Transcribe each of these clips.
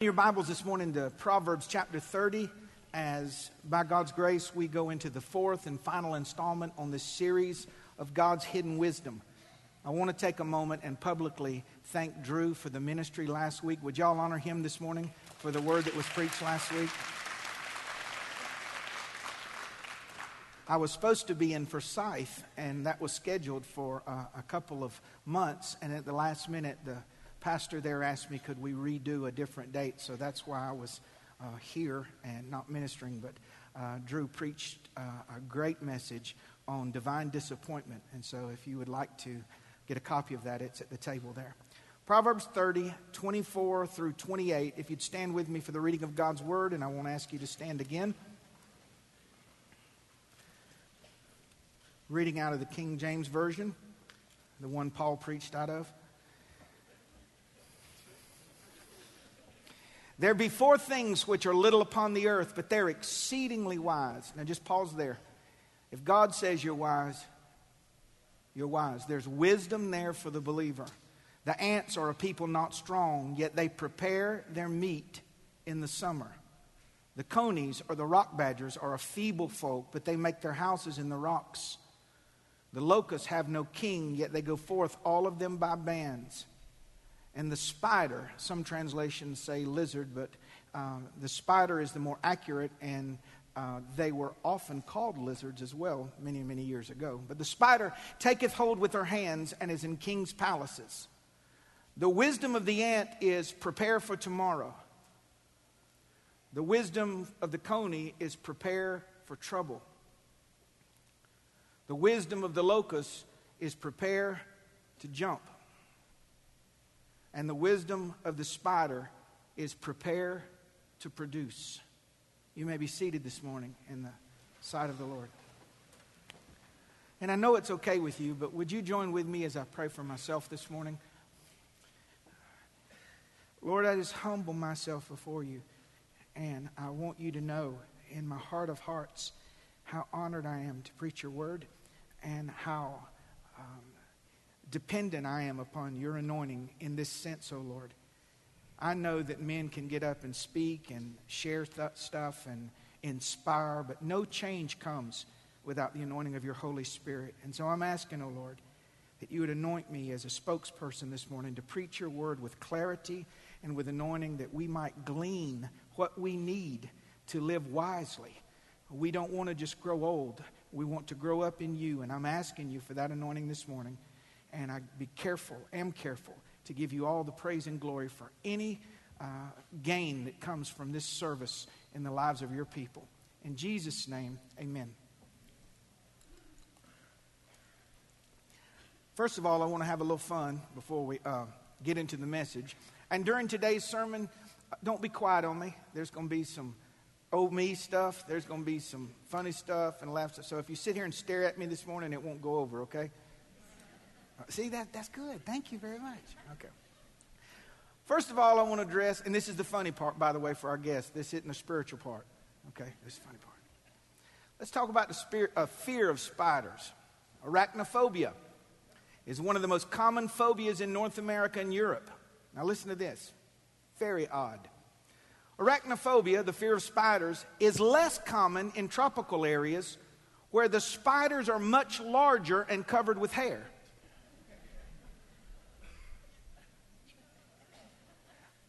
Your Bibles this morning to Proverbs chapter 30, as by God's grace we go into the fourth and final installment on this series of God's hidden wisdom. I want to take a moment and publicly thank Drew for the ministry last week. Would y'all honor him this morning for the word that was preached last week? I was supposed to be in Forsyth, and that was scheduled for uh, a couple of months, and at the last minute, the pastor there asked me, could we redo a different date? So that's why I was uh, here and not ministering. But uh, Drew preached uh, a great message on divine disappointment. And so if you would like to get a copy of that, it's at the table there. Proverbs 30, 24 through 28. If you'd stand with me for the reading of God's word, and I won't ask you to stand again. Reading out of the King James Version, the one Paul preached out of. There be four things which are little upon the earth, but they're exceedingly wise. Now just pause there. If God says you're wise, you're wise. There's wisdom there for the believer. The ants are a people not strong, yet they prepare their meat in the summer. The conies or the rock badgers are a feeble folk, but they make their houses in the rocks. The locusts have no king, yet they go forth, all of them by bands. And the spider, some translations say lizard, but um, the spider is the more accurate, and uh, they were often called lizards as well many, many years ago. But the spider taketh hold with her hands and is in king's palaces. The wisdom of the ant is prepare for tomorrow. The wisdom of the coney is prepare for trouble. The wisdom of the locust is prepare to jump. And the wisdom of the spider is prepare to produce. You may be seated this morning in the sight of the Lord. And I know it's okay with you, but would you join with me as I pray for myself this morning? Lord, I just humble myself before you, and I want you to know in my heart of hearts how honored I am to preach your word and how um, dependent I am upon your anointing in this sense, O oh Lord. I know that men can get up and speak and share th- stuff and inspire, but no change comes without the anointing of your Holy Spirit. And so I'm asking, O oh Lord, that you would anoint me as a spokesperson this morning to preach your word with clarity and with anointing that we might glean what we need to live wisely. We don't want to just grow old. We want to grow up in you. And I'm asking you for that anointing this morning and I be careful, am careful to give you all the praise and glory for any uh, gain that comes from this service in the lives of your people. In Jesus' name, amen. First of all, I want to have a little fun before we uh, get into the message. And during today's sermon, uh, don't be quiet on me. There's going to be some old me stuff. There's going to be some funny stuff and laughs. So if you sit here and stare at me this morning, it won't go over, okay? See, that, that's good. Thank you very much. Okay. First of all, I want to address, and this is the funny part, by the way, for our guests. This isn't the spiritual part. Okay, this is the funny part. Let's talk about the spirit, uh, fear of spiders. Arachnophobia is one of the most common phobias in North America and Europe. Now, listen to this. Very odd. Arachnophobia, the fear of spiders, is less common in tropical areas where the spiders are much larger and covered with hair.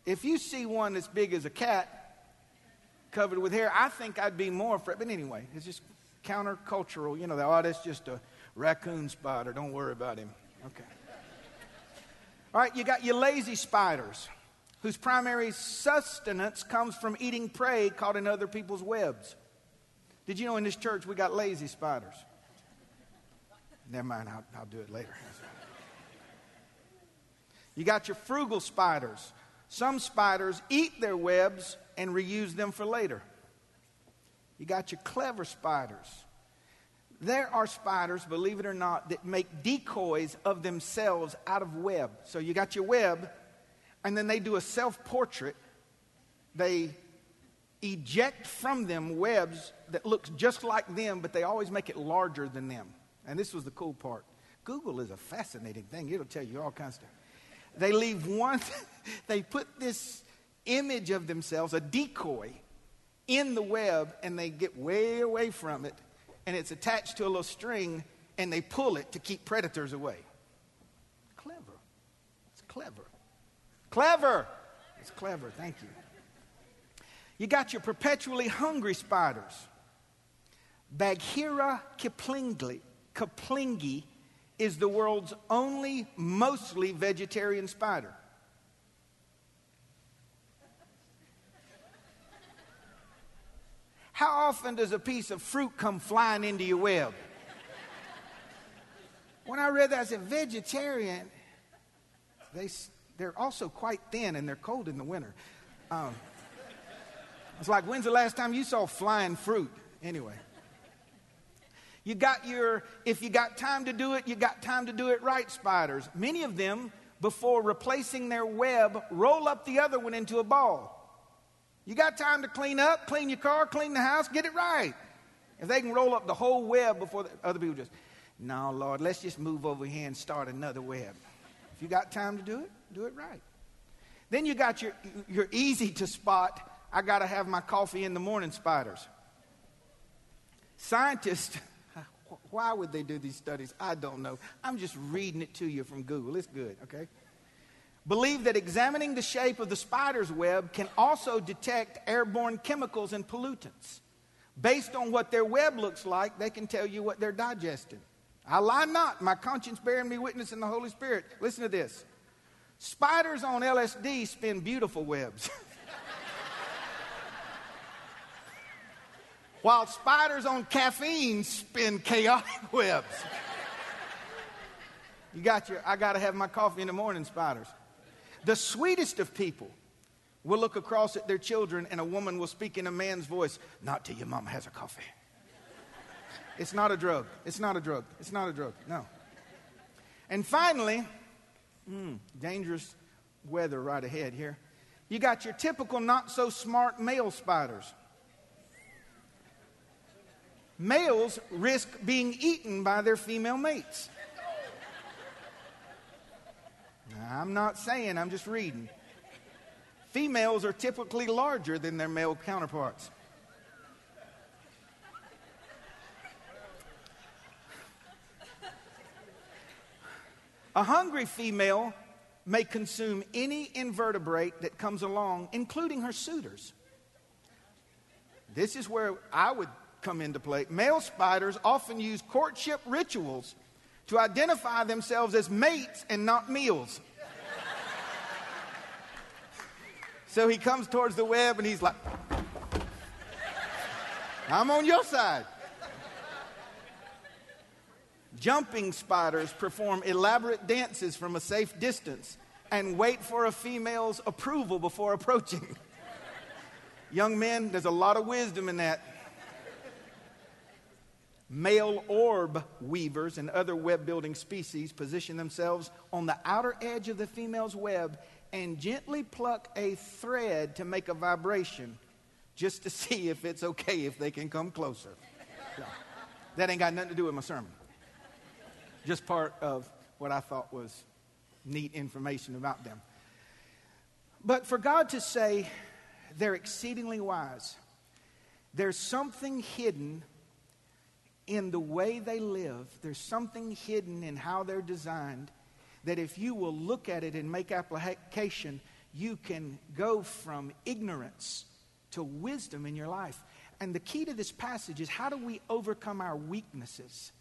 If you see one as big as a cat covered with hair, I think I'd be more afraid. But anyway, it's just countercultural. You know, oh, that's just a baboon spider. Don't worry about him. Okay. All right, you got your lazy spiders, whose primary sustenance comes from eating prey caught in other people's webs. Did you know in this church we got lazy spiders? Never mind, I'll, I'll do it later. You got your frugal spiders, some spiders eat their webs and reuse them for later. You got your clever spiders. There are spiders, believe it or not, that make decoys of themselves out of web. So you got your web, and then they do a self portrait. They eject from them webs that looks just like them, but they always make it larger than them. And this was the cool part. Google is a fascinating thing. It'll tell you all kinds of stuff. They leave one, they put this image of themselves, a decoy, in the web, and they get way away from it, and it's attached to a little string, and they pull it to keep predators away. Clever. It's clever. Clever. It's clever. Thank you. You got your perpetually hungry spiders. Bagheera kiplingi, kiplingi is the world's only mostly vegetarian spider. How often does a piece of fruit come flying into your web? When I read that, I said, vegetarian, they, they're also quite thin and they're cold in the winter. Um, it's like, when's the last time you saw flying fruit? Anyway. You got your, if you got time to do it, you got time to do it right, spiders. Many of them, before replacing their web, roll up the other one into a ball. You got time to clean up, clean your car, clean the house, get it right. If they can roll up the whole web before the, other people just, no, Lord, let's just move over here and start another web. If you got time to do it, do it right. Then you got your, your easy to spot, I got to have my coffee in the morning spiders. Scientists, why would they do these studies? I don't know. I'm just reading it to you from Google. It's good, okay? believe that examining the shape of the spider's web can also detect airborne chemicals and pollutants. Based on what their web looks like, they can tell you what they're digesting. I lie not, my conscience bearing me witness in the Holy Spirit. Listen to this. Spiders on LSD spin beautiful webs. While spiders on caffeine spin chaotic webs. You got your, I got to have my coffee in the morning, spiders. The sweetest of people will look across at their children and a woman will speak in a man's voice, Not till your mom has a coffee. It's not a drug. It's not a drug. It's not a drug. No. And finally, mm, dangerous weather right ahead here. You got your typical not so smart male spiders. Males risk being eaten by their female mates. I'm not saying, I'm just reading. Females are typically larger than their male counterparts. A hungry female may consume any invertebrate that comes along, including her suitors. This is where I would come into play. Male spiders often use courtship rituals to identify themselves as mates and not meals. So he comes towards the web and he's like, I'm on your side. Jumping spiders perform elaborate dances from a safe distance and wait for a female's approval before approaching. Young men, there's a lot of wisdom in that. Male orb weavers and other web building species position themselves on the outer edge of the female's web and gently pluck a thread to make a vibration just to see if it's okay if they can come closer. that ain't got nothing to do with my sermon. Just part of what I thought was neat information about them. But for God to say they're exceedingly wise, there's something hidden in the way they live, there's something hidden in how they're designed that if you will look at it and make application, you can go from ignorance to wisdom in your life. And the key to this passage is how do we overcome our weaknesses?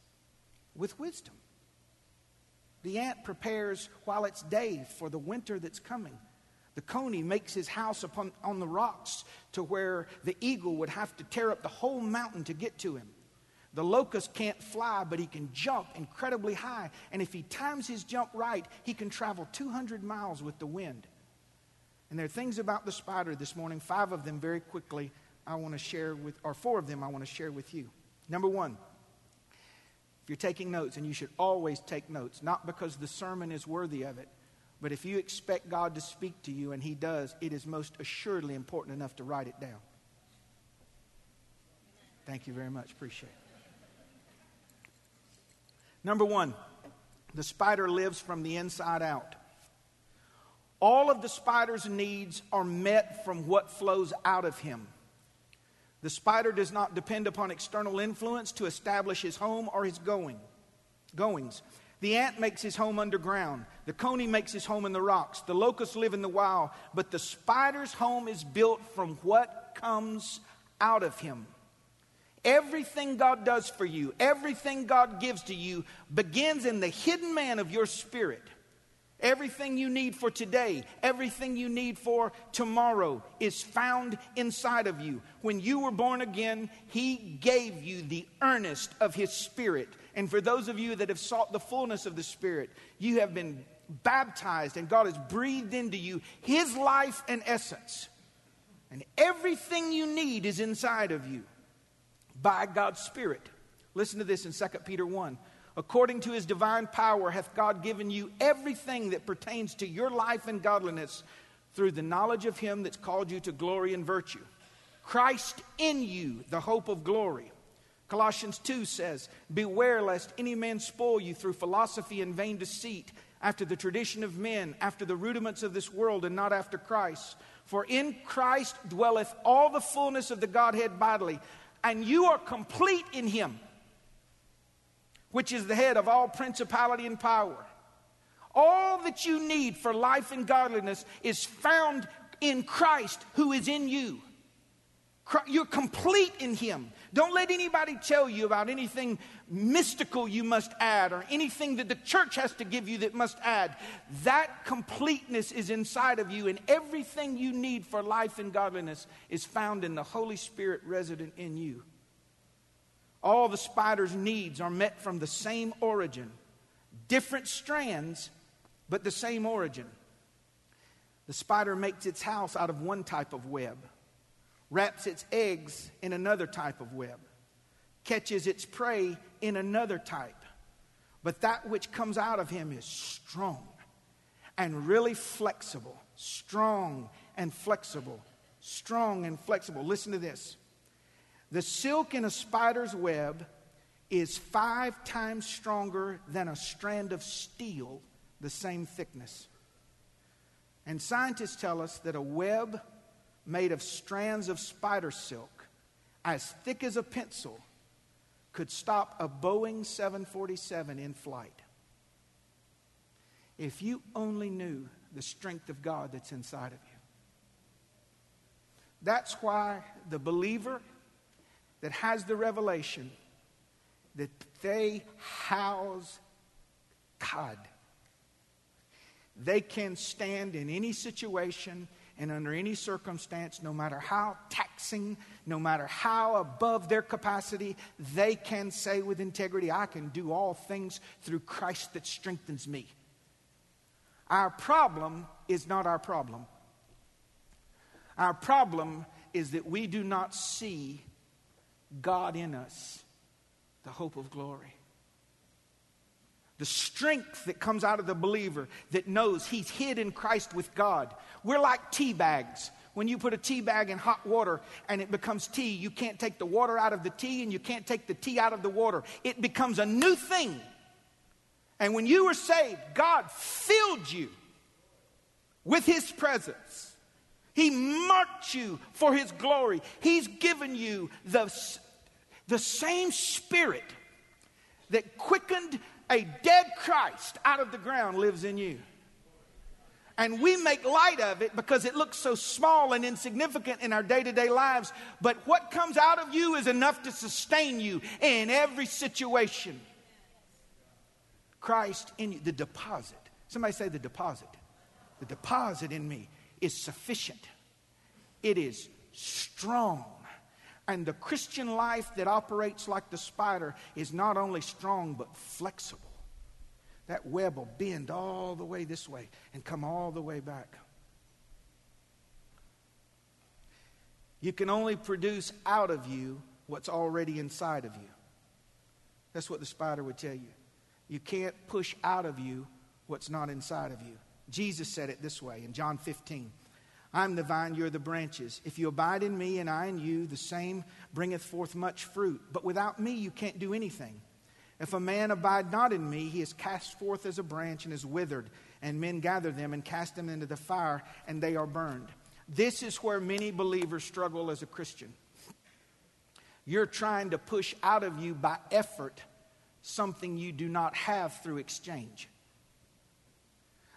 With wisdom. The ant prepares while it's day for the winter that's coming. The coney makes his house upon, on the rocks to where the eagle would have to tear up the whole mountain to get to him. The locust can't fly, but he can jump incredibly high. And if he times his jump right, he can travel 200 miles with the wind. And there are things about the spider this morning, five of them very quickly, I want to share with, or four of them I want to share with you. Number one, if you're taking notes, and you should always take notes, not because the sermon is worthy of it, but if you expect God to speak to you, and He does, it is most assuredly important enough to write it down. Thank you very much. Appreciate it. Number one, the spider lives from the inside out. All of the spider's needs are met from what flows out of him. The spider does not depend upon external influence to establish his home or his going, goings. The ant makes his home underground. The coney makes his home in the rocks. The locusts live in the wild. But the spider's home is built from what comes out of him. Everything God does for you, everything God gives to you, begins in the hidden man of your spirit. Everything you need for today, everything you need for tomorrow is found inside of you. When you were born again, He gave you the earnest of His Spirit. And for those of you that have sought the fullness of the Spirit, you have been baptized and God has breathed into you His life and essence. And everything you need is inside of you by God's Spirit. Listen to this in 2 Peter 1. According to his divine power, hath God given you everything that pertains to your life and godliness through the knowledge of him that's called you to glory and virtue. Christ in you, the hope of glory. Colossians 2 says, Beware lest any man spoil you through philosophy and vain deceit, after the tradition of men, after the rudiments of this world, and not after Christ. For in Christ dwelleth all the fullness of the Godhead bodily, and you are complete in him which is the head of all principality and power. All that you need for life and godliness is found in Christ who is in you. You're complete in Him. Don't let anybody tell you about anything mystical you must add or anything that the church has to give you that must add. That completeness is inside of you, and everything you need for life and godliness is found in the Holy Spirit resident in you. All the spider's needs are met from the same origin, different strands, but the same origin. The spider makes its house out of one type of web, wraps its eggs in another type of web, catches its prey in another type. But that which comes out of him is strong and really flexible. Strong and flexible. Strong and flexible. Listen to this. The silk in a spider's web is five times stronger than a strand of steel the same thickness. And scientists tell us that a web made of strands of spider silk, as thick as a pencil, could stop a Boeing 747 in flight. If you only knew the strength of God that's inside of you. That's why the believer that has the revelation that they house God. They can stand in any situation and under any circumstance, no matter how taxing, no matter how above their capacity, they can say with integrity, I can do all things through Christ that strengthens me. Our problem is not our problem. Our problem is that we do not see God in us, the hope of glory. The strength that comes out of the believer that knows he's hid in Christ with God. We're like tea bags. When you put a tea bag in hot water and it becomes tea, you can't take the water out of the tea and you can't take the tea out of the water. It becomes a new thing. And when you were saved, God filled you with His presence. He marked you for His glory. He's given you the, the same Spirit that quickened a dead Christ out of the ground lives in you. And we make light of it because it looks so small and insignificant in our day to day lives. But what comes out of you is enough to sustain you in every situation. Christ in you, the deposit. Somebody say the deposit. The deposit in me is sufficient, it is strong. And the Christian life that operates like the spider is not only strong but flexible. That web will bend all the way this way and come all the way back. You can only produce out of you what's already inside of you. That's what the spider would tell you. You can't push out of you what's not inside of you. Jesus said it this way in John 15. I'm the vine, you're the branches. If you abide in me and I in you, the same bringeth forth much fruit. But without me, you can't do anything. If a man abide not in me, he is cast forth as a branch and is withered, and men gather them and cast them into the fire, and they are burned. This is where many believers struggle as a Christian. You're trying to push out of you by effort something you do not have through exchange.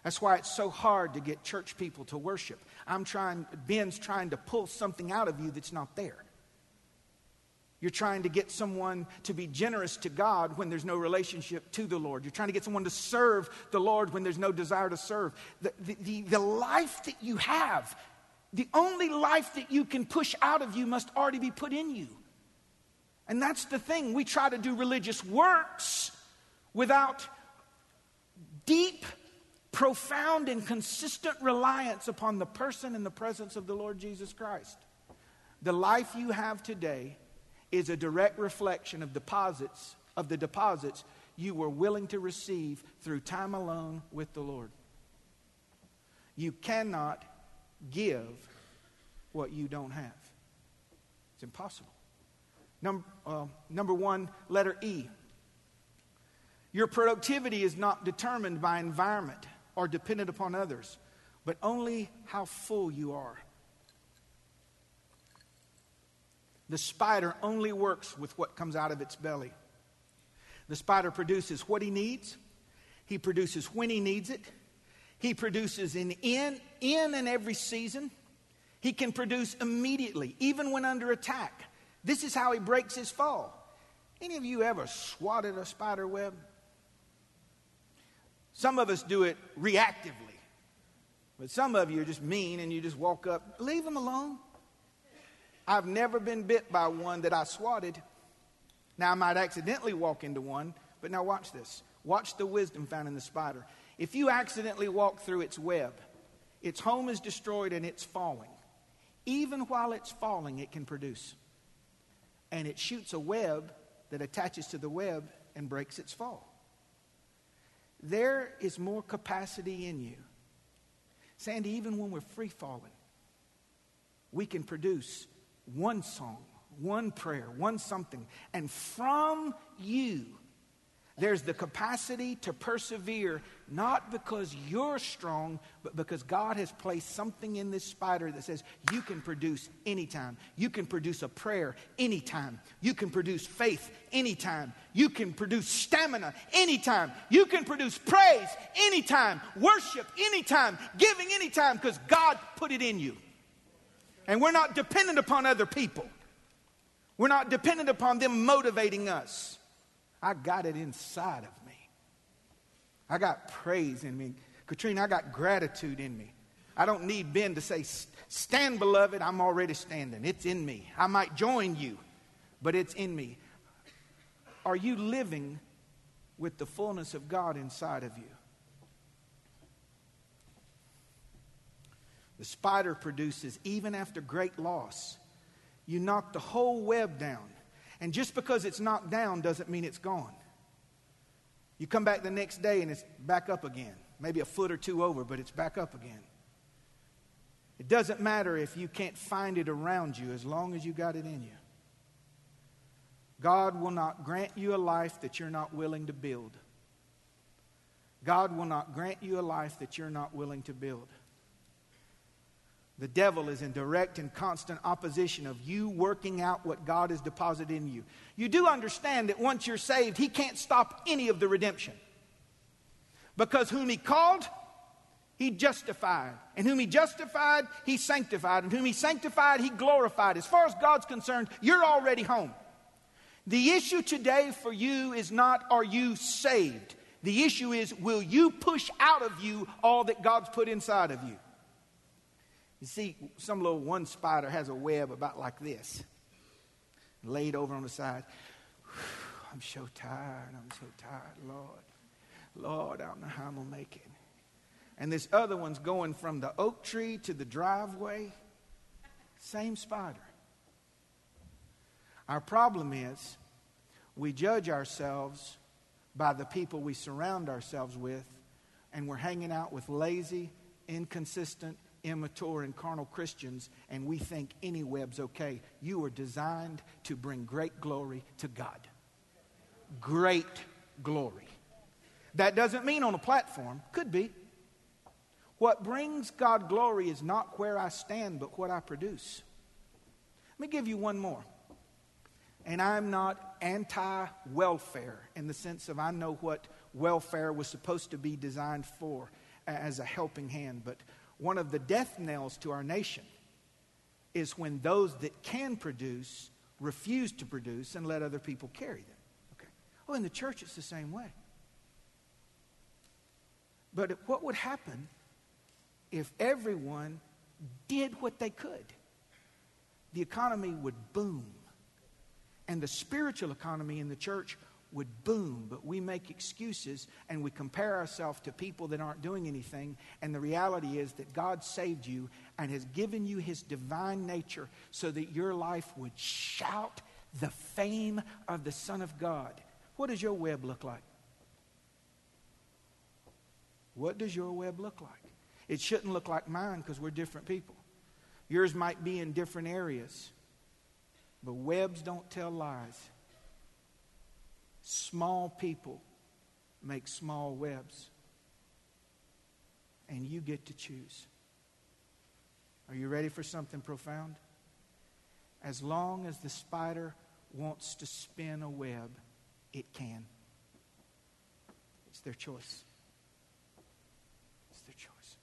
That's why it's so hard to get church people to worship. I'm trying, Ben's trying to pull something out of you that's not there. You're trying to get someone to be generous to God when there's no relationship to the Lord. You're trying to get someone to serve the Lord when there's no desire to serve. The, the, the, the, life that you have, the only life that you can push out of you must already be put in you. And that's the thing. We try to do religious works without deep, profound, and consistent reliance upon the person and the presence of the Lord Jesus Christ. The life you have today is a direct reflection of deposits of the deposits you were willing to receive through time alone with the Lord. You cannot give what you don't have. It's impossible. Number, uh, number one, letter E. Your productivity is not determined by environment or dependent upon others, but only how full you are. The spider only works with what comes out of its belly. The spider produces what he needs, he produces when he needs it, he produces in, in, in and every season. He can produce immediately, even when under attack. This is how he breaks his fall. Any of you ever swatted a spider web? Some of us do it reactively, but some of you are just mean and you just walk up, leave them alone. I've never been bit by one that I swatted. Now, I might accidentally walk into one, but now watch this. Watch the wisdom found in the spider. If you accidentally walk through its web, its home is destroyed and it's falling. Even while it's falling, it can produce. And it shoots a web that attaches to the web and breaks its fall. There is more capacity in you. Sandy, even when we're free falling, we can produce one song, one prayer, one something. And from you, there's the capacity to persevere, not because you're strong, but because God has placed something in this spider that says you can produce anytime. You can produce a prayer anytime. You can produce faith anytime. You can produce stamina anytime. You can produce praise anytime, worship anytime, giving anytime, because God put it in you. And we're not dependent upon other people. We're not dependent upon them motivating us. I got it inside of me. I got praise in me. Katrina, I got gratitude in me. I don't need Ben to say, Stand, beloved, I'm already standing. It's in me. I might join you, but it's in me. Are you living with the fullness of God inside of you? The spider produces even after great loss. You knock the whole web down. And just because it's knocked down doesn't mean it's gone. You come back the next day and it's back up again. Maybe a foot or two over, but it's back up again. It doesn't matter if you can't find it around you as long as you got it in you. God will not grant you a life that you're not willing to build. God will not grant you a life that you're not willing to build. The devil is in direct and constant opposition of you working out what God has deposited in you. You do understand that once you're saved, he can't stop any of the redemption. Because whom he called, he justified. And whom he justified, he sanctified. And whom he sanctified, he glorified. As far as God's concerned, you're already home. The issue today for you is not are you saved? The issue is will you push out of you all that God's put inside of you? You see, some little one spider has a web about like this, laid over on the side. I'm so tired. I'm so tired, Lord. Lord, I don't know how I'm going to make it. And this other one's going from the oak tree to the driveway. Same spider. Our problem is we judge ourselves by the people we surround ourselves with, and we're hanging out with lazy, inconsistent, immature and carnal Christians and we think any web's okay. You are designed to bring great glory to God. Great glory. That doesn't mean on a platform, could be. What brings God glory is not where I stand, but what I produce. Let me give you one more. And I'm not anti welfare in the sense of I know what welfare was supposed to be designed for as a helping hand. But one of the death knells to our nation is when those that can produce refuse to produce and let other people carry them. Okay. Oh, in the church, it's the same way. But what would happen if everyone did what they could? The economy would boom. And the spiritual economy in the church would boom, but we make excuses and we compare ourselves to people that aren't doing anything. And the reality is that God saved you and has given you his divine nature so that your life would shout the fame of the Son of God. What does your web look like? What does your web look like? It shouldn't look like mine because we're different people. Yours might be in different areas, but webs don't tell lies. Small people make small webs, and you get to choose. Are you ready for something profound? As long as the spider wants to spin a web, it can. It's their choice. It's their choice.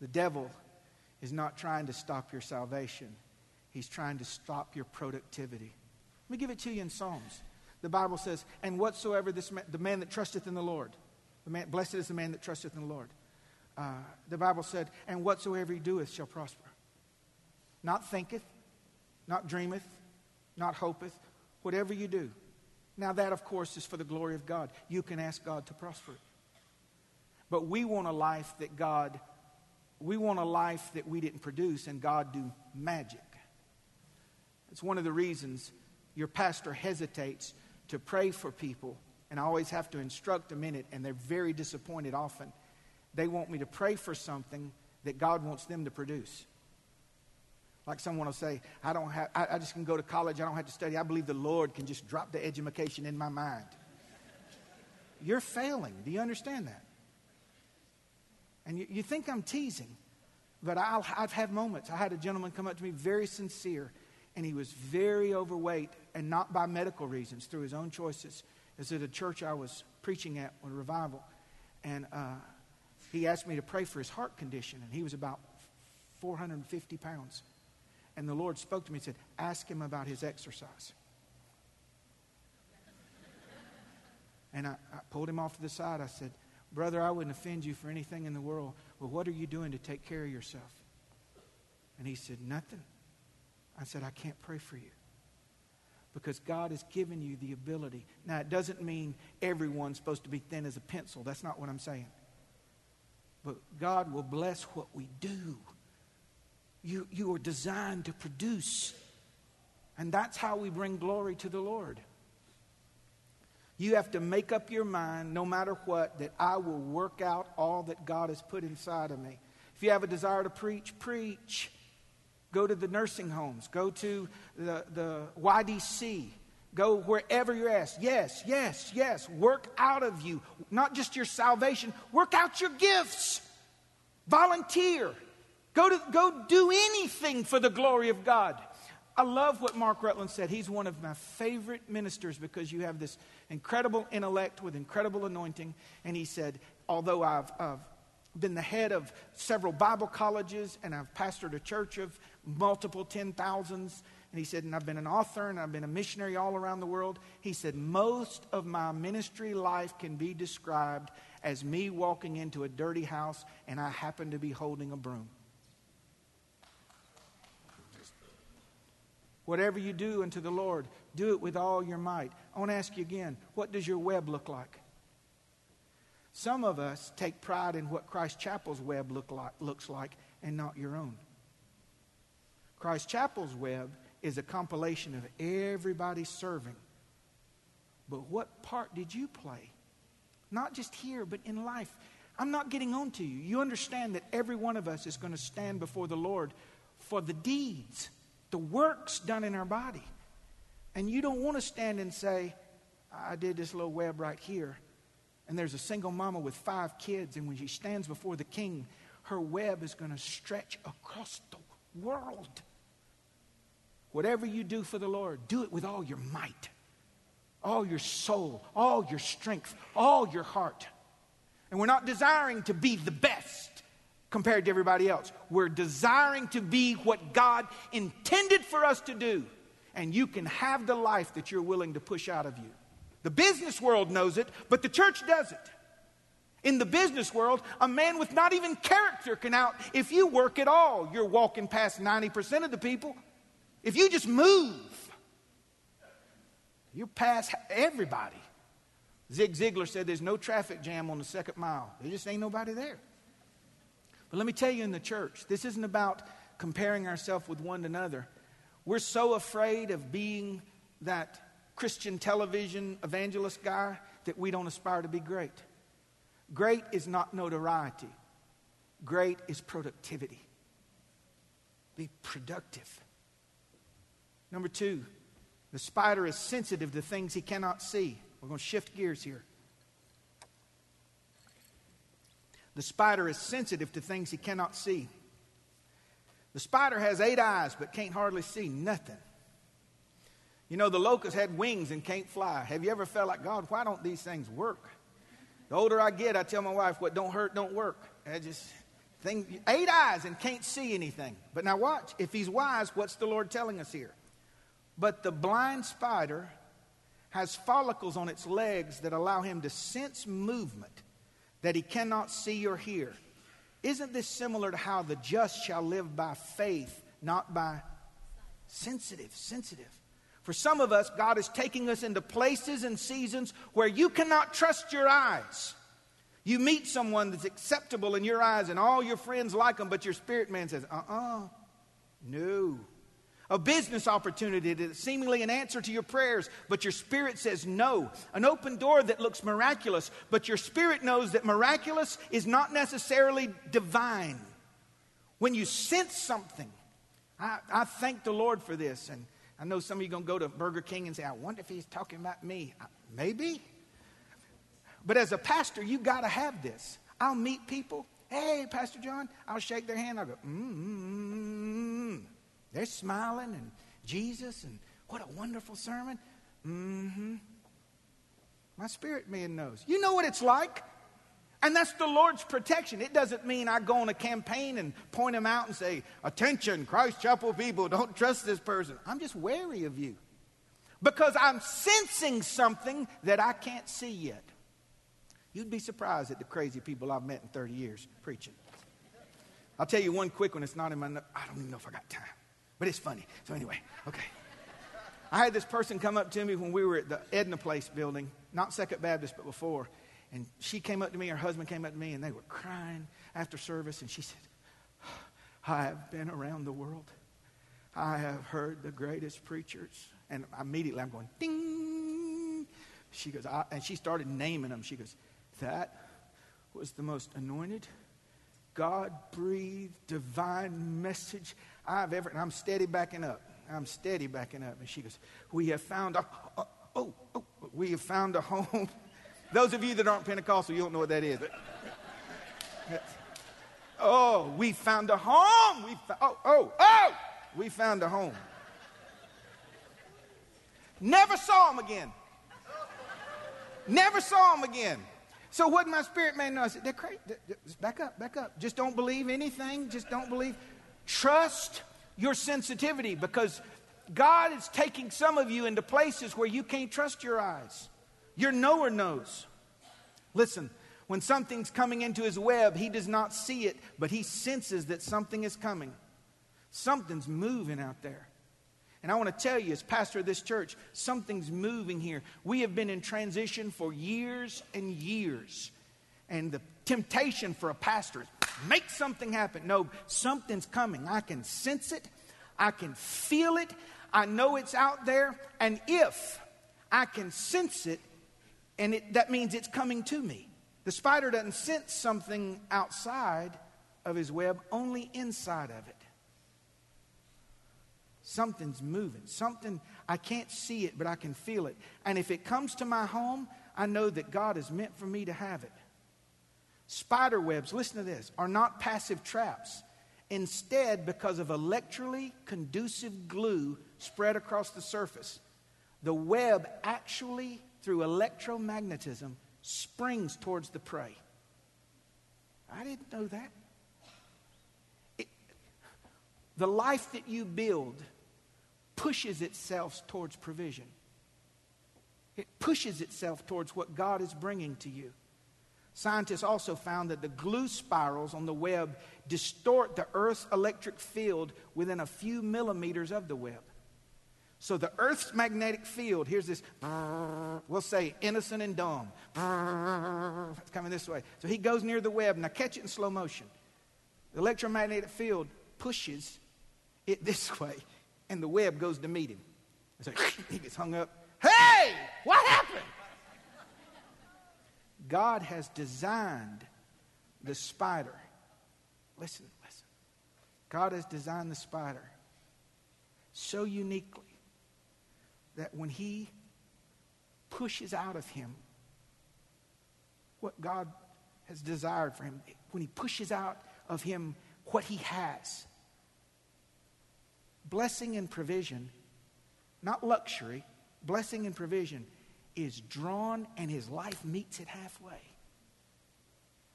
The devil is not trying to stop your salvation, he's trying to stop your productivity. Let me give it to you in Psalms. The Bible says, And whatsoever this man, the man that trusteth in the Lord, the man, blessed is the man that trusteth in the Lord. Uh, the Bible said, And whatsoever he doeth shall prosper. Not thinketh, not dreameth, not hopeth, whatever you do. Now, that, of course, is for the glory of God. You can ask God to prosper it. But we want a life that God, we want a life that we didn't produce and God do magic. It's one of the reasons your pastor hesitates to pray for people, and I always have to instruct them in it, and they're very disappointed often. They want me to pray for something that God wants them to produce. Like someone will say, I don't have, I, I just can go to college, I don't have to study. I believe the Lord can just drop the education in my mind. You're failing. Do you understand that? And you, you think I'm teasing, but I'll, I've had moments. I had a gentleman come up to me very sincere and he was very overweight, and not by medical reasons, through his own choices. Is at a church I was preaching at with revival, and uh, he asked me to pray for his heart condition, and he was about 450 pounds. And the Lord spoke to me and said, Ask him about his exercise. And I, I, pulled him off to the side. I said, Brother, I wouldn't offend you for anything in the world. Well, what are you doing to take care of yourself? And he said, Nothing. I said, I can't pray for you. Because God has given you the ability. Now, it doesn't mean everyone's supposed to be thin as a pencil. That's not what I'm saying. But God will bless what we do. You, you are designed to produce. And that's how we bring glory to the Lord. You have to make up your mind, no matter what, that I will work out all that God has put inside of me. If you have a desire to preach, preach. Go to the nursing homes. Go to the, the YDC. Go wherever you're asked. Yes, yes, yes. Work out of you, not just your salvation, work out your gifts. Volunteer. Go, to, go do anything for the glory of God. I love what Mark Rutland said. He's one of my favorite ministers because you have this incredible intellect with incredible anointing. And he said, although I've, I've been the head of several Bible colleges and I've pastored a church of multiple ten thousands. And he said, and I've been an author and I've been a missionary all around the world. He said, most of my ministry life can be described as me walking into a dirty house and I happen to be holding a broom. Whatever you do unto the Lord, do it with all your might. I want to ask you again what does your web look like? Some of us take pride in what Christ Chapel's web look like, looks like and not your own. Christ Chapel's web is a compilation of everybody serving. But what part did you play? Not just here, but in life. I'm not getting on to you. You understand that every one of us is going to stand before the Lord for the deeds, the works done in our body. And you don't want to stand and say, I did this little web right here. And there's a single mama with five kids, and when she stands before the king, her web is going to stretch across the world. Whatever you do for the Lord, do it with all your might, all your soul, all your strength, all your heart. And we're not desiring to be the best compared to everybody else. We're desiring to be what God intended for us to do. And you can have the life that you're willing to push out of you. The business world knows it, but the church doesn't. In the business world, a man with not even character can out. If you work at all, you're walking past 90% of the people. If you just move, you pass everybody. Zig Ziglar said there's no traffic jam on the second mile. There just ain't nobody there. But let me tell you in the church, this isn't about comparing ourselves with one another. We're so afraid of being that Christian television evangelist guy that we don't aspire to be great. Great is not notoriety, great is productivity. Be productive. Number two, the spider is sensitive to things he cannot see. We're going to shift gears here. The spider is sensitive to things he cannot see. The spider has eight eyes but can't hardly see nothing. You know, the locust had wings and can't fly. Have you ever felt like, God, why don't these things work? The older I get, I tell my wife, what don't hurt don't work. I just think eight eyes and can't see anything. But now watch, if he's wise, what's the Lord telling us here? But the blind spider has follicles on its legs that allow him to sense movement that he cannot see or hear. Isn't this similar to how the just shall live by faith, not by sensitive, sensitive? For some of us, God is taking us into places and seasons where you cannot trust your eyes. You meet someone that's acceptable in your eyes and all your friends like them, but your spirit man says, uh uh-uh, uh, no a business opportunity that's seemingly an answer to your prayers, but your spirit says no. An open door that looks miraculous, but your spirit knows that miraculous is not necessarily divine. When you sense something, I, I thank the Lord for this. And I know some of you are going to go to Burger King and say, I wonder if he's talking about me. Maybe. But as a pastor, you got to have this. I'll meet people. Hey, Pastor John. I'll shake their hand. I'll go, mm-hmm. They're smiling and Jesus and what a wonderful sermon. Mm-hmm. My spirit man knows. You know what it's like. And that's the Lord's protection. It doesn't mean I go on a campaign and point them out and say, Attention, Christ Chapel people, don't trust this person. I'm just wary of you because I'm sensing something that I can't see yet. You'd be surprised at the crazy people I've met in 30 years preaching. I'll tell you one quick one. It's not in my. I don't even know if I got time. But it's funny. So, anyway, okay. I had this person come up to me when we were at the Edna Place building, not Second Baptist, but before. And she came up to me, her husband came up to me, and they were crying after service. And she said, I have been around the world. I have heard the greatest preachers. And immediately I'm going, ding. She goes, and she started naming them. She goes, That was the most anointed, God breathed, divine message I've ever, and I'm steady backing up. I'm steady backing up. And she goes, We have found a, oh, oh, oh, we have found a home. Those of you that aren't Pentecostal, you don't know what that is. oh, we found a home. We fo- oh, oh, oh, we found a home. Never saw him again. Never saw him again. So what my spirit man know? I said, they're crazy. Back up, back up. Just don't believe anything. Just don't believe. Trust your sensitivity because God is taking some of you into places where you can't trust your eyes. Your knower knows. Listen, when something's coming into his web, he does not see it, but he senses that something is coming. Something's moving out there. And I want to tell you, as pastor of this church, something's moving here. We have been in transition for years and years. And the temptation for a pastor is make something happen. No, something's coming. I can sense it, I can feel it, I know it's out there. And if I can sense it, and it, that means it's coming to me. The spider doesn't sense something outside of his web, only inside of it. Something's moving. Something, I can't see it, but I can feel it. And if it comes to my home, I know that God is meant for me to have it. Spider webs, listen to this, are not passive traps. Instead, because of electrically conducive glue spread across the surface, the web actually, through electromagnetism, springs towards the prey. I didn't know that. It, the life that you build pushes itself towards provision. It pushes itself towards what God is bringing to you. Scientists also found that the glue spirals on the web distort the Earth's electric field within a few millimeters of the web. So the Earth's magnetic field, here's this, we'll say innocent and dumb. It's coming this way. So he goes near the web. Now catch it in slow motion. The electromagnetic field pushes it this way, and the web goes to meet him. So he gets hung up. Hey, what happened? God has designed the spider. Listen, listen. God has designed the spider so uniquely that when he pushes out of him what God has desired for him, when he pushes out of him what he has, blessing and provision, not luxury, blessing and provision is drawn and his life meets it halfway.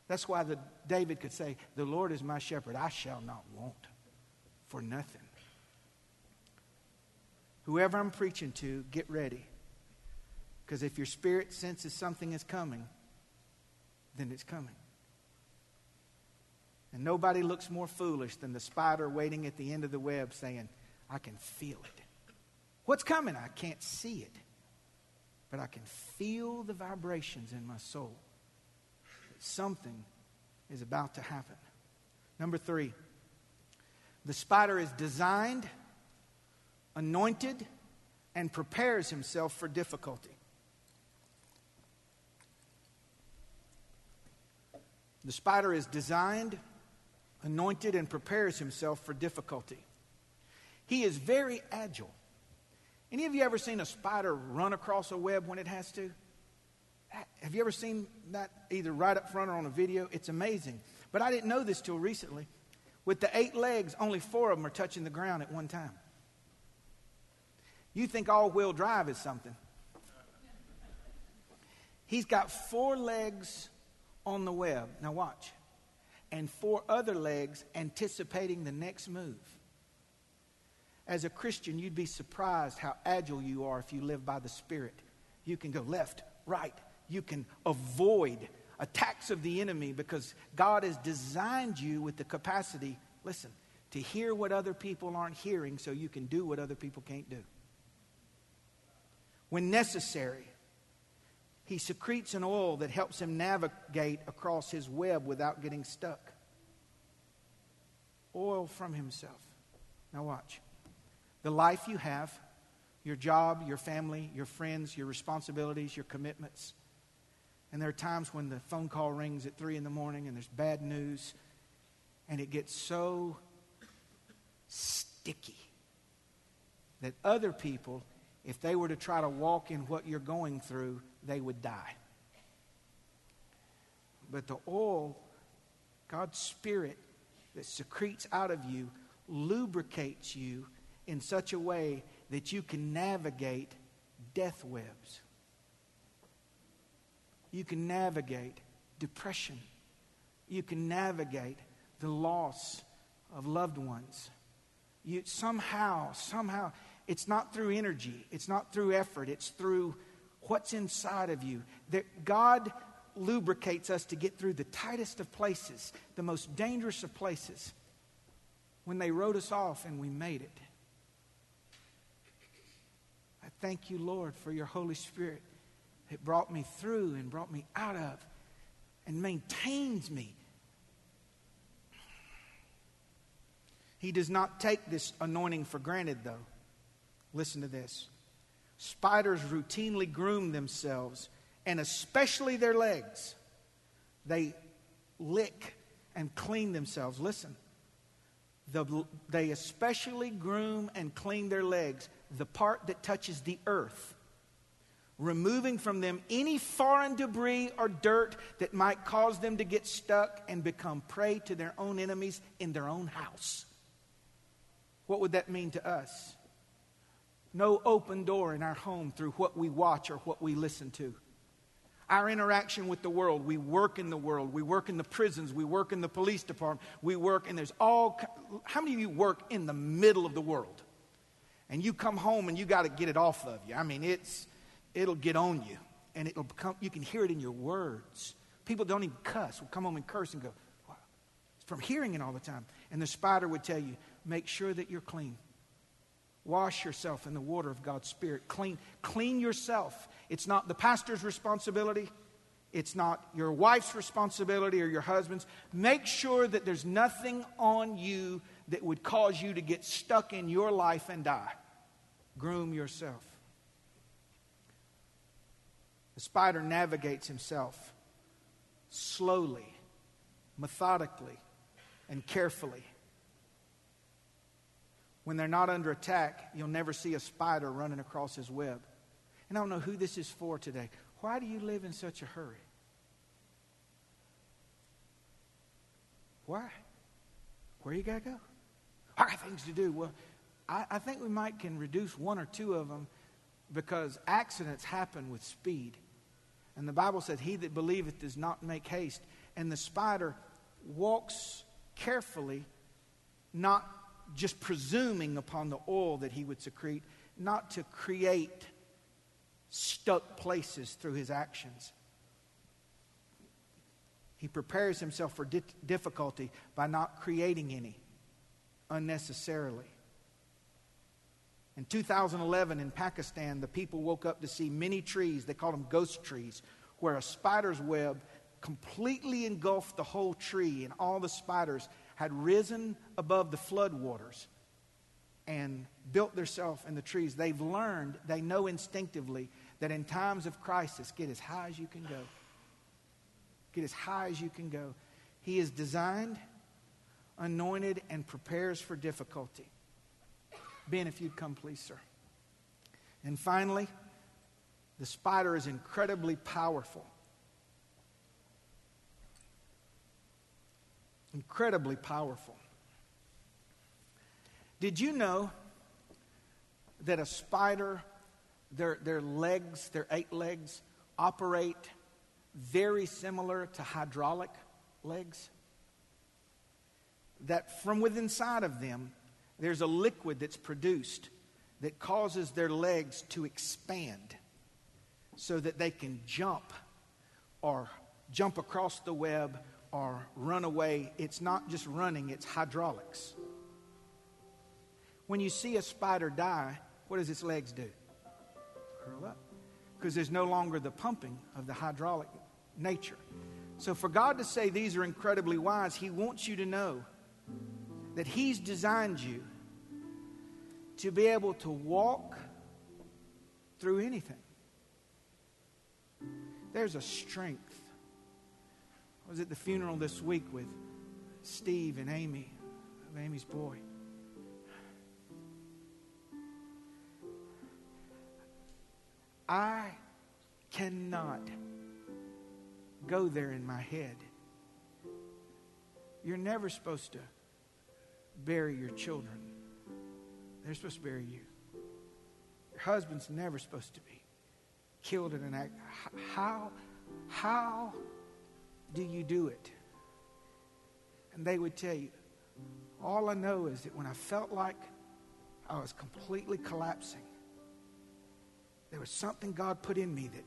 That's why the, David could say, The Lord is my shepherd, I shall not want for nothing. Whoever I'm preaching to, get ready. Because if your spirit senses something is coming, then it's coming. And nobody looks more foolish than the spider waiting at the end of the web saying, I can feel it. What's coming? I can't see it but I can feel the vibrations in my soul. that Something is about to happen. Number three, the spider is designed, anointed, and prepares himself for difficulty. The spider is designed, anointed, and prepares himself for difficulty. He is very agile. Any of you ever seen a spider run across a web when it has to? Have you ever seen that either right up front or on a video? It's amazing. But I didn't know this till recently. With the eight legs, only four of them are touching the ground at one time. You think all wheel drive is something. He's got four legs on the web. Now, watch. And four other legs anticipating the next move as a Christian, you'd be surprised how agile you are if you live by the Spirit. You can go left, right. You can avoid attacks of the enemy because God has designed you with the capacity, listen, to hear what other people aren't hearing so you can do what other people can't do. When necessary, he secretes an oil that helps him navigate across his web without getting stuck. Oil from himself. Now, watch the life you have, your job, your family, your friends, your responsibilities, your commitments. And there are times when the phone call rings at 3 in the morning and there's bad news, and it gets so sticky that other people, if they were to try to walk in what you're going through, they would die. But the oil, God's Spirit that secretes out of you, lubricates you in such a way that you can navigate death webs. You can navigate depression. You can navigate the loss of loved ones. You somehow, somehow, it's not through energy, it's not through effort, it's through what's inside of you. That God lubricates us to get through the tightest of places, the most dangerous of places. When they wrote us off and we made it. Thank you, Lord, for your Holy Spirit that brought me through and brought me out of and maintains me. He does not take this anointing for granted, though. Listen to this. Spiders routinely groom themselves, and especially their legs. They lick and clean themselves. Listen. the, they especially groom and clean their legs, the part that touches the earth, removing from them any foreign debris or dirt that might cause them to get stuck and become prey to their own enemies in their own house. What would that mean to us? No open door in our home through what we watch or what we listen to our interaction with the world. We work in the world. We work in the prisons. We work in the police department. We work, and there's all. How many of you work in the middle of the world? And you come home and you got to get it off of you. I mean, it's it'll get on you, and it'll become. You can hear it in your words. People don't even cuss. Will come home and curse and go, wow. It's from hearing it all the time. And the spider would tell you, make sure that you're clean. Wash yourself in the water of God's Spirit. Clean, clean yourself. It's not the pastor's responsibility. It's not your wife's responsibility or your husband's. Make sure that there's nothing on you that would cause you to get stuck in your life and die. Groom yourself. The spider navigates himself slowly, methodically, and carefully. When they're not under attack, you'll never see a spider running across his web. And I don't know who this is for today. Why do you live in such a hurry? Why? Where you got to go? I got things to do. Well, I, I think we might can reduce one or two of them because accidents happen with speed. And the Bible said, He that believeth does not make haste. And the spider walks carefully, not just presuming upon the oil that he would secrete, not to create stuck places through his actions. He prepares himself for di- difficulty by not creating any unnecessarily. In 2011 in Pakistan, the people woke up to see many trees, they called them ghost trees, where a spider's web completely engulfed the whole tree, and all the spiders had risen above the floodwaters and built themselves in the trees. They've learned, they know instinctively that in times of crisis, get as high as you can go. Get as high as you can go. He is designed, anointed, and prepares for difficulty. Ben, if you'd come, please, sir. And finally, the spider is incredibly powerful. Incredibly powerful. Did you know that a spider their, their legs, their eight legs, operate very similar to hydraulic legs. That from within inside of them, there's a liquid that's produced that causes their legs to expand so that they can jump or jump across the web or run away. It's not just running, it's hydraulics. When you see a spider die, what does its legs do? curl up because there's no longer the pumping of the hydraulic nature. So, for God to say these are incredibly wise, He wants you to know that He's designed you to be able to walk through anything. There's a strength. I was at the funeral this week with Steve and Amy, of Amy's boy. I cannot go there in my head. You're never supposed to bury your children, they're supposed to bury you. Your husband's never supposed to be killed in an act. How, how do you do it? And they would tell you, all I know is that when I felt like I was completely collapsing, there was something God put in me that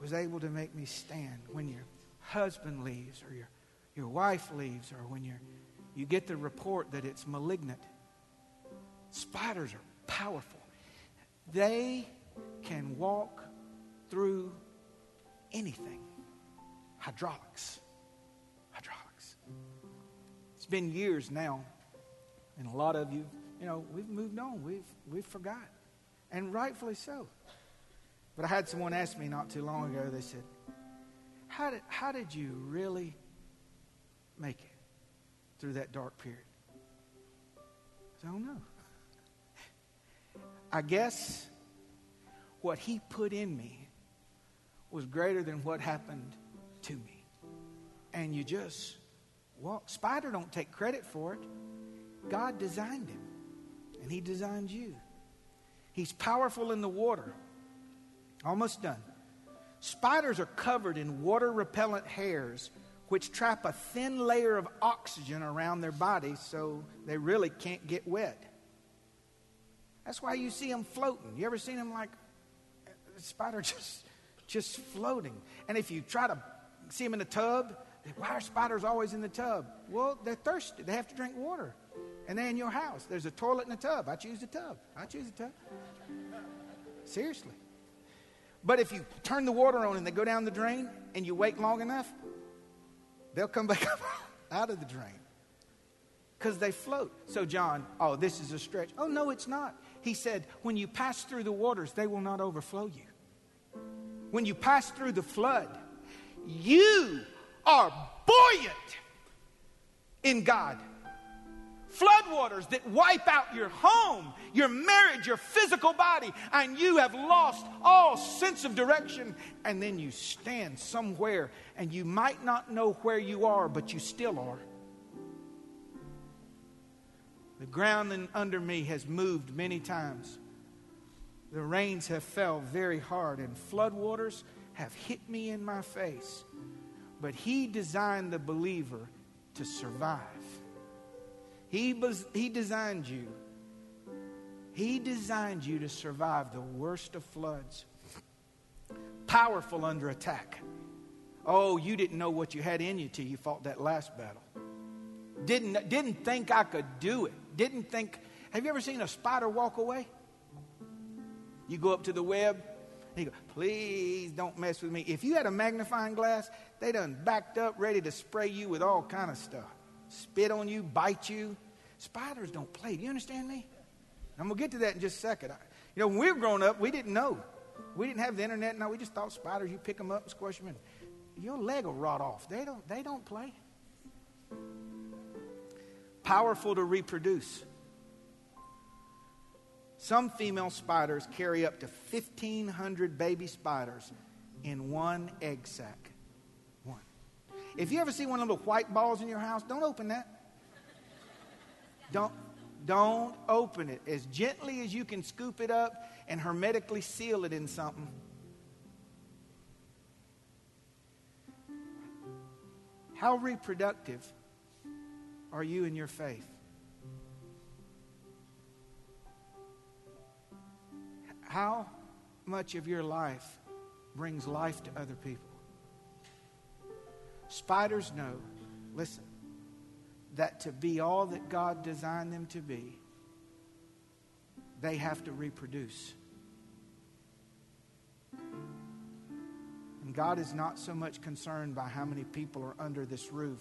was able to make me stand when your husband leaves or your, your wife leaves or when you're, you get the report that it's malignant. Spiders are powerful. They can walk through anything. Hydraulics. Hydraulics. It's been years now, and a lot of you, you know, we've moved on. We've, we've forgot and rightfully so. But I had someone ask me not too long ago, they said, How did, how did you really make it through that dark period? I said, I don't know. I guess what he put in me was greater than what happened to me. And you just well, Spider don't take credit for it. God designed him, and he designed you. He's powerful in the water. Almost done. Spiders are covered in water repellent hairs which trap a thin layer of oxygen around their bodies so they really can't get wet. That's why you see them floating. You ever seen them like a spider just, just floating? And if you try to see them in a the tub, why are spiders always in the tub? Well, they're thirsty. They have to drink water. And they're in your house. There's a toilet in the tub. I choose the tub. I choose the tub. Seriously. But if you turn the water on and they go down the drain and you wait long enough, they'll come back up out of the drain because they float. So, John, oh, this is a stretch. Oh, no, it's not. He said, when you pass through the waters, they will not overflow you. When you pass through the flood, you are buoyant in God floodwaters that wipe out your home, your marriage, your physical body, and you have lost all sense of direction. And then you stand somewhere and you might not know where you are, but you still are. The ground under me has moved many times. The rains have fell very hard, and floodwaters have hit me in my face. But He designed the believer to survive. He, was, he designed you. He designed you to survive the worst of floods. Powerful under attack. Oh, you didn't know what you had in you till you fought that last battle. Didn't, didn't think I could do it. Didn't think. Have you ever seen a spider walk away? You go up to the web, and you go, please don't mess with me. If you had a magnifying glass, they done backed up, ready to spray you with all kind of stuff spit on you, bite you. Spiders don't play. Do you understand me? I'm going to get to that in just a second. You know, when we were growing up, we didn't know. We didn't have the internet. No, we just thought spiders, you pick them up and squash them. Your leg will rot off. They don't, they don't play. Powerful to reproduce. Some female spiders carry up to 1,500 baby spiders in one egg sac. One. If you ever see one of the white balls in your house, don't open that. Don't, don't open it. As gently as you can scoop it up and hermetically seal it in something. How reproductive are you in your faith? How much of your life brings life to other people? Spiders know, listen, that to be all that God designed them to be, they have to reproduce. And God is not so much concerned by how many people are under this roof,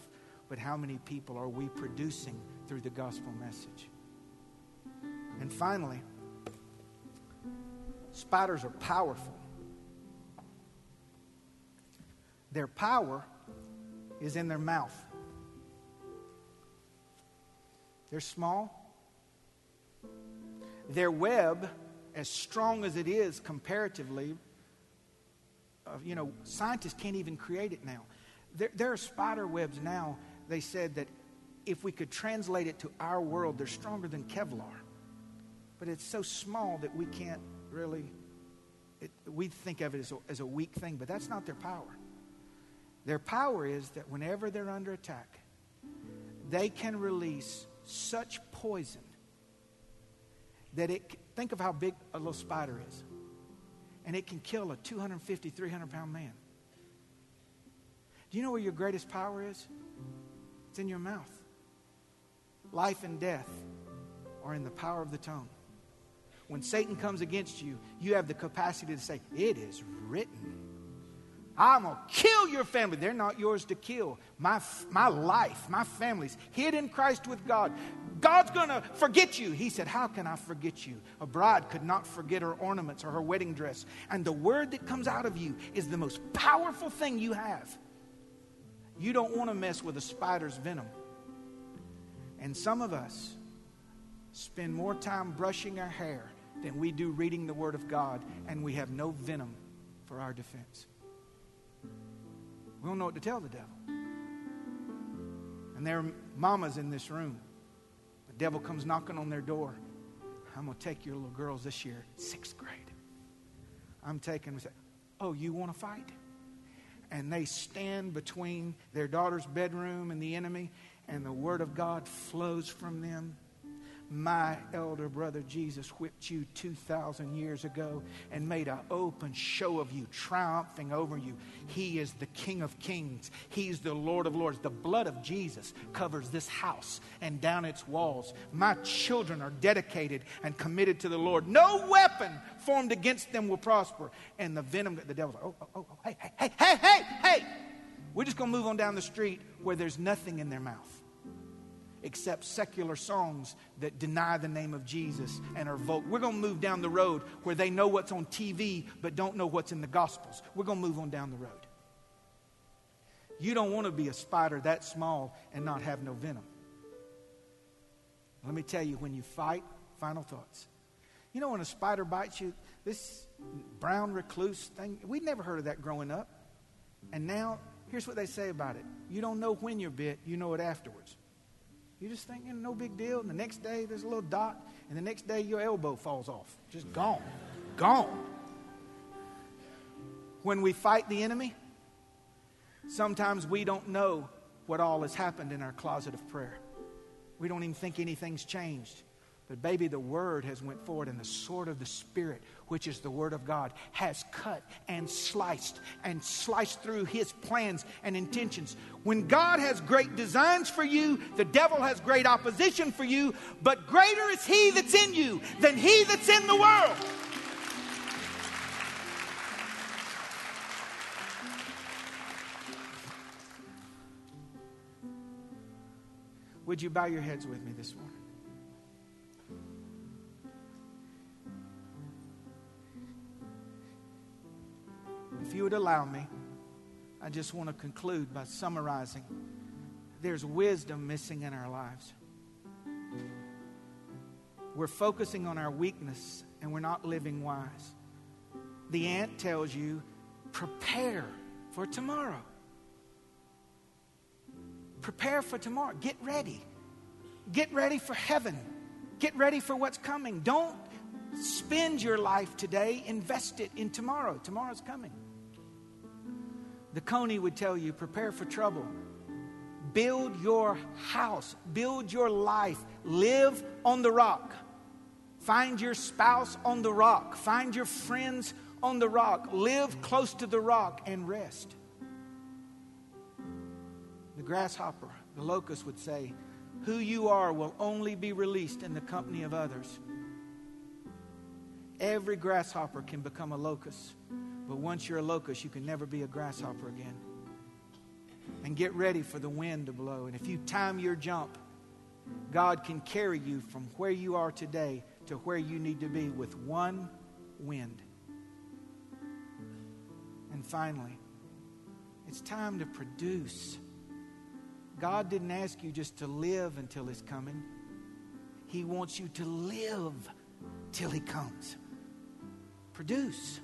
but how many people are we producing through the gospel message. And finally, spiders are powerful. Their power is in their mouth. They're small. Their web, as strong as it is comparatively, uh, you know, scientists can't even create it now. There, there are spider webs now, they said that if we could translate it to our world, they're stronger than Kevlar. But it's so small that we can't really, it, we think of it as a, as a weak thing, but that's not their power. Their power is that whenever they're under attack, they can release such poison that it, think of how big a little spider is, and it can kill a 250, 300 pound man. Do you know where your greatest power is? It's in your mouth. Life and death are in the power of the tongue. When Satan comes against you, you have the capacity to say, It is written. I'm going to kill your family. They're not yours to kill. My, my life, my family's hid in Christ with God. God's going to forget you. He said, How can I forget you? A bride could not forget her ornaments or her wedding dress. And the word that comes out of you is the most powerful thing you have. You don't want to mess with a spider's venom. And some of us, spend more time brushing our hair than we do reading the Word of God, and we have no venom for our defense. We don't know what to tell the devil. And there are mamas in this room. The devil comes knocking on their door. I'm going to take your little girls this year, sixth grade. I'm taking them. Oh, you want to fight? And they stand between their daughter's bedroom and the enemy, and the word of God flows from them my elder brother Jesus whipped you 2,000 years ago and made an open show of you, triumphing over you. He is the King of kings, He's the Lord of lords. The blood of Jesus covers this house and down its walls. My children are dedicated and committed to the Lord. No weapon formed against them will prosper. And the venom, the devil's like, oh, oh, oh, oh hey, hey, hey, hey, hey, hey. We're just going to move on down the street where there's nothing in their mouth except secular songs that deny the name of Jesus and are vote. We're going to move down the road where they know what's on TV but don't know what's in the Gospels. We're going to move on down the road. You don't want to be a spider that small and not have no venom. Let me tell you, when you fight, final thoughts. You know, when a spider bites you, this brown recluse thing, we'd never heard of that growing up. And now, here's what they say about it you don't know when you're bit, you know it afterwards. You just think, you know, no big deal. And the next day, there's a little dot. And the next day, your elbow falls off. Just gone. Gone. When we fight the enemy, sometimes we don't know what all has happened in our closet of prayer. We don't even think anything's changed. But baby, the word has went forward, and the sword of the Spirit, which is the word of God, has cut and sliced and sliced through his plans and intentions. When God has great designs for you, the devil has great opposition for you, but greater is he that's in you than he that's in the world. Would you bow your heads with me this morning? If you would allow me, I just want to conclude by summarizing there's wisdom missing in our lives. We're focusing on our weakness and we're not living wise. The ant tells you, prepare for tomorrow. Prepare for tomorrow. Get ready. Get ready for heaven. Get ready for what's coming. Don't spend your life today, invest it in tomorrow. Tomorrow's coming. The Coney would tell you prepare for trouble. Build your house, build your life, live on the rock. Find your spouse on the rock, find your friends on the rock, live close to the rock and rest. The grasshopper, the locust would say, Who you are will only be released in the company of others. Every grasshopper can become a locust. But once you're a locust, you can never be a grasshopper again. And get ready for the wind to blow. And if you time your jump, God can carry you from where you are today to where you need to be with one wind. And finally, it's time to produce. God didn't ask you just to live until His coming, He wants you to live till He comes. Produce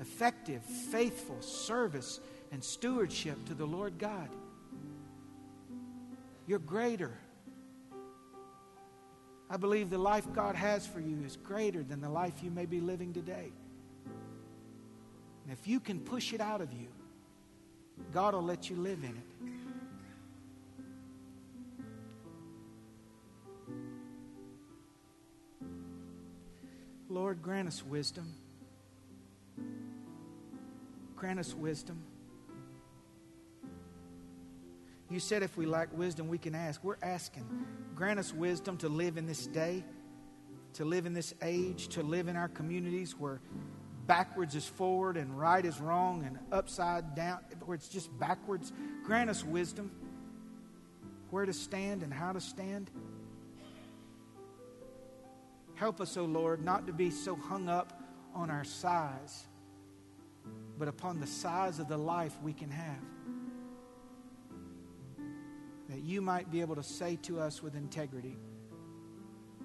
effective, faithful service and stewardship to the Lord God. You're greater. I believe the life God has for you is greater than the life you may be living today. And if you can push it out of you, God will let you live in it. Lord, grant us wisdom. Grant us wisdom. You said if we lack wisdom, we can ask. We're asking. Grant us wisdom to live in this day, to live in this age, to live in our communities where backwards is forward and right is wrong and upside down, where it's just backwards. Grant us wisdom where to stand and how to stand. Help us, O oh Lord, not to be so hung up on our size but upon the size of the life we can have. That you might be able to say to us with integrity,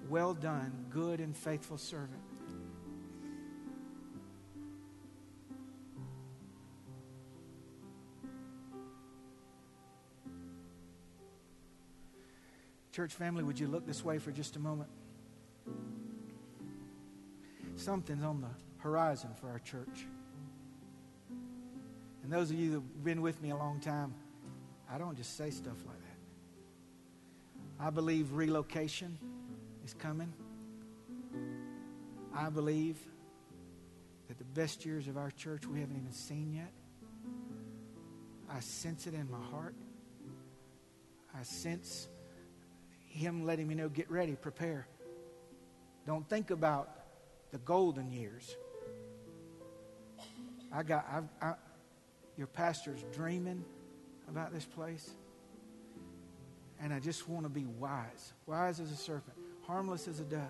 Well done, good and faithful servant. Church family, would you look this way for just a moment? Something's on the horizon for our church. And those of you that have been with me a long time, I don't just say stuff like that. I believe relocation is coming. I believe that the best years of our church we haven't even seen yet. I sense it in my heart. I sense Him letting me know get ready, prepare. Don't think about the golden years. I got, I've, I, your pastor's dreaming about this place. And I just want to be wise, wise as a serpent, harmless as a dove.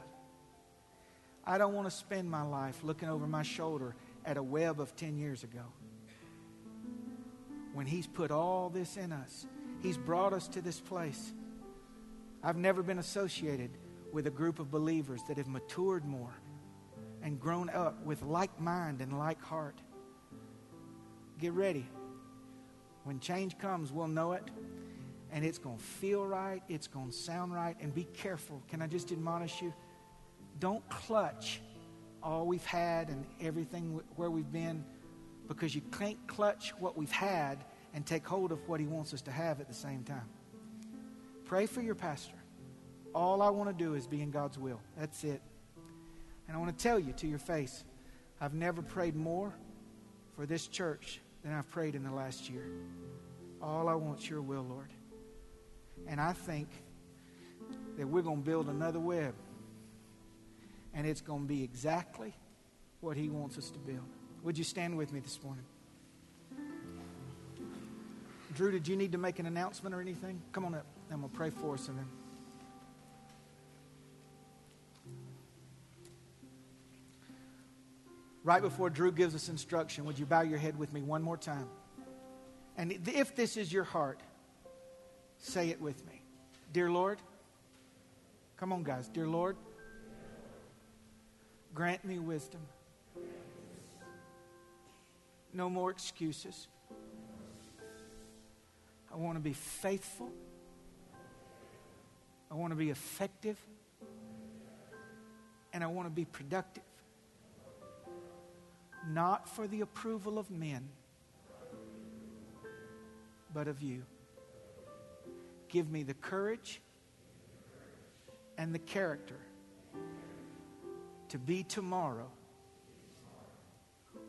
I don't want to spend my life looking over my shoulder at a web of 10 years ago. When He's put all this in us, He's brought us to this place. I've never been associated with a group of believers that have matured more and grown up with like mind and like heart. Get ready. When change comes, we'll know it. And it's going to feel right. It's going to sound right. And be careful. Can I just admonish you? Don't clutch all we've had and everything where we've been because you can't clutch what we've had and take hold of what He wants us to have at the same time. Pray for your pastor. All I want to do is be in God's will. That's it. And I want to tell you to your face, I've never prayed more for this church than I've prayed in the last year. All I want your will, Lord. And I think that we're going to build another web. And it's going to be exactly what He wants us to build. Would you stand with me this morning? Drew, did you need to make an announcement or anything? Come on up. Going to pray for us and then. Right before Drew gives us instruction, would you bow your head with me one more time? And if this is your heart, say it with me. Dear Lord, come on, guys. Dear Lord, grant me wisdom. No more excuses. I want to be faithful. I want to be effective. And I want to be productive not for the approval of men, but of you. Give me the courage and the character to be tomorrow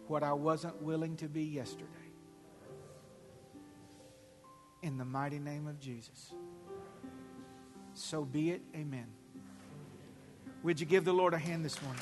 what I wasn't willing to be yesterday. In the mighty name of Jesus. So be it. Amen. Would you give the Lord a hand this morning?